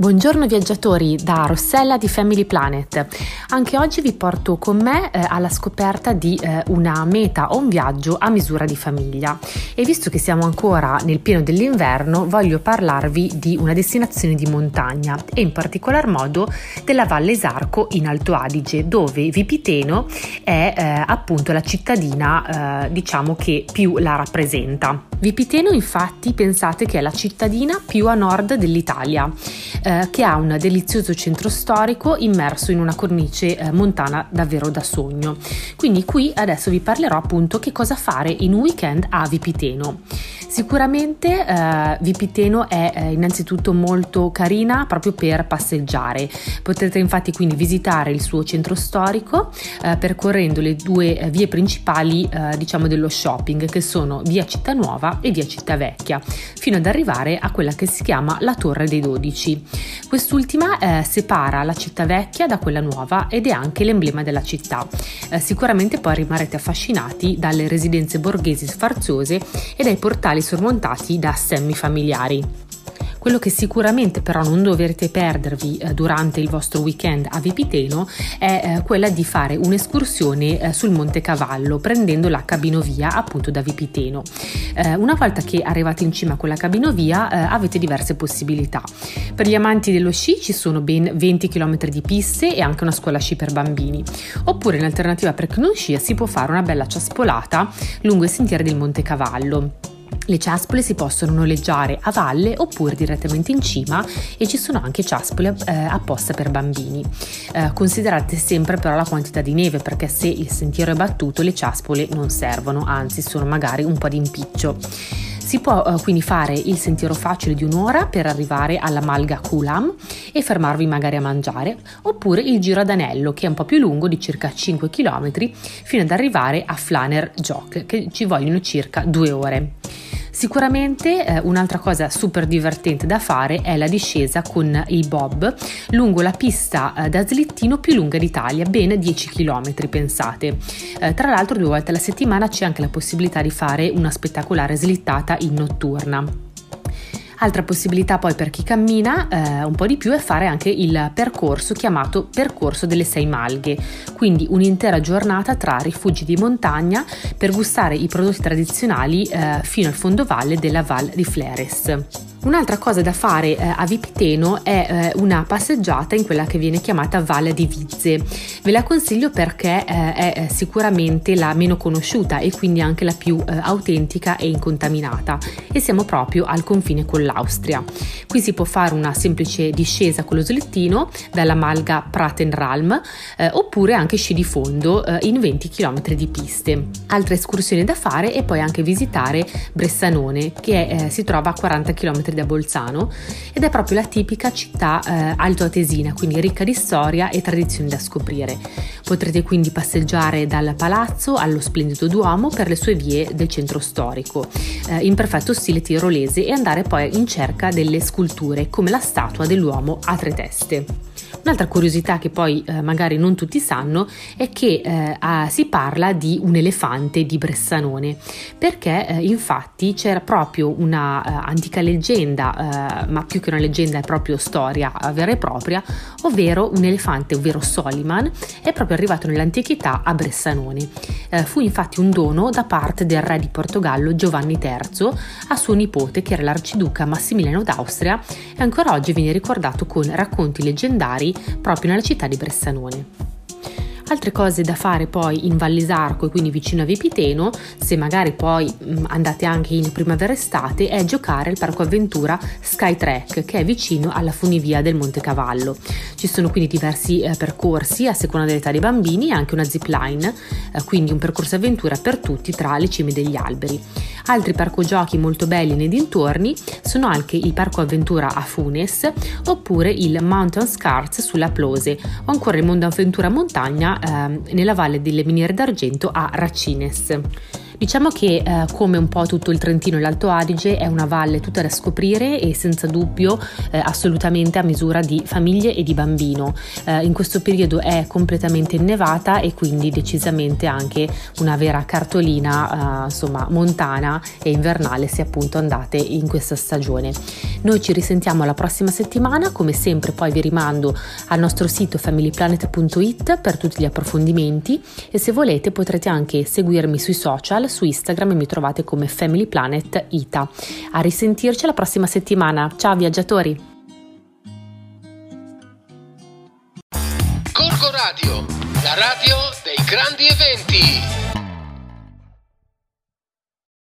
Buongiorno viaggiatori da Rossella di Family Planet. Anche oggi vi porto con me eh, alla scoperta di eh, una meta o un viaggio a misura di famiglia. E visto che siamo ancora nel pieno dell'inverno, voglio parlarvi di una destinazione di montagna e in particolar modo della Valle Isarco in Alto Adige, dove Vipiteno è eh, appunto la cittadina eh, diciamo che più la rappresenta. Vipiteno infatti pensate che è la cittadina più a nord dell'Italia eh, che ha un delizioso centro storico immerso in una cornice eh, montana davvero da sogno. Quindi qui adesso vi parlerò appunto che cosa fare in un weekend a Vipiteno. Sicuramente eh, Vipiteno è eh, innanzitutto molto carina proprio per passeggiare. Potrete infatti quindi visitare il suo centro storico eh, percorrendo le due eh, vie principali diciamo dello shopping che sono via Città Nuova e via Città Vecchia fino ad arrivare a quella che si chiama la Torre dei Dodici. Quest'ultima eh, separa la città vecchia da quella nuova ed è anche l'emblema della città. Eh, sicuramente poi rimarrete affascinati dalle residenze borghesi sfarzose e dai portali sormontati da stemmi familiari. Quello che sicuramente però non dovrete perdervi eh, durante il vostro weekend a Vipiteno è eh, quella di fare un'escursione eh, sul Monte Cavallo prendendo la cabinovia appunto da Vipiteno. Una volta che arrivate in cima con la cabinovia avete diverse possibilità. Per gli amanti dello sci ci sono ben 20 km di piste e anche una scuola sci per bambini. Oppure in alternativa per chi non scia si può fare una bella ciaspolata lungo i sentieri del Monte Cavallo. Le ciaspole si possono noleggiare a valle oppure direttamente in cima e ci sono anche ciaspole eh, apposta per bambini. Eh, considerate sempre però la quantità di neve perché se il sentiero è battuto le ciaspole non servono, anzi sono magari un po' di impiccio. Si può eh, quindi fare il sentiero facile di un'ora per arrivare alla Malga Kulam e fermarvi magari a mangiare, oppure il giro ad anello che è un po' più lungo di circa 5 km fino ad arrivare a Flaner Jok che ci vogliono circa due ore. Sicuramente eh, un'altra cosa super divertente da fare è la discesa con il bob lungo la pista eh, da slittino più lunga d'Italia, ben 10 km pensate. Eh, tra l'altro due volte alla settimana c'è anche la possibilità di fare una spettacolare slittata in notturna. Altra possibilità poi per chi cammina eh, un po' di più è fare anche il percorso chiamato percorso delle sei malghe, quindi un'intera giornata tra rifugi di montagna per gustare i prodotti tradizionali eh, fino al fondovalle della Val di Fleres. Un'altra cosa da fare eh, a Vipiteno è eh, una passeggiata in quella che viene chiamata Valle di Vizze. Ve la consiglio perché eh, è eh, sicuramente la meno conosciuta e quindi anche la più eh, autentica e incontaminata e siamo proprio al confine con l'Austria. Qui si può fare una semplice discesa con lo slittino dalla malga Pratenralm eh, oppure anche sci di fondo in 20 km di piste. Altre escursioni da fare e poi anche visitare Bressanone che si trova a 40 km da Bolzano ed è proprio la tipica città eh, altoatesina, quindi ricca di storia e tradizioni da scoprire. Potrete quindi passeggiare dal palazzo allo splendido Duomo per le sue vie del centro storico, eh, in perfetto stile tirolese e andare poi in cerca delle sculture come la statua dell'uomo a tre teste. Un'altra curiosità che poi eh, magari non tutti sanno è che eh, ah, si parla di un elefante di Bressanone, perché eh, infatti c'era proprio una uh, antica leggenda, uh, ma più che una leggenda è proprio storia vera e propria, ovvero un elefante, ovvero Soliman, è proprio arrivato nell'antichità a Bressanone. Fu infatti un dono da parte del re di Portogallo Giovanni III a suo nipote, che era l'arciduca Massimiliano d'Austria, e ancora oggi viene ricordato con racconti leggendari proprio nella città di Bressanone. Altre cose da fare poi in Vallisarco e quindi vicino a Vipiteno, se magari poi mm, andate anche in primavera-estate, è giocare al parco avventura Skytrack che è vicino alla funivia del Monte Cavallo. Ci sono quindi diversi eh, percorsi a seconda dell'età dei bambini e anche una zip line, eh, quindi un percorso avventura per tutti tra le cime degli alberi. Altri parco giochi molto belli nei dintorni sono anche il parco avventura a Funes oppure il Mountain Scars sulla Plose o ancora il mondo avventura montagna eh, nella valle delle miniere d'argento a Racines. Diciamo che eh, come un po' tutto il Trentino e l'Alto Adige è una valle tutta da scoprire e senza dubbio eh, assolutamente a misura di famiglie e di bambino. Eh, in questo periodo è completamente innevata e quindi decisamente anche una vera cartolina eh, insomma montana e invernale se appunto andate in questa stagione. Noi ci risentiamo la prossima settimana, come sempre poi vi rimando al nostro sito familyplanet.it per tutti gli approfondimenti e se volete potrete anche seguirmi sui social, su Instagram mi trovate come Family Planet Ita. A risentirci la prossima settimana. Ciao viaggiatori! Corco Radio, la radio dei grandi eventi.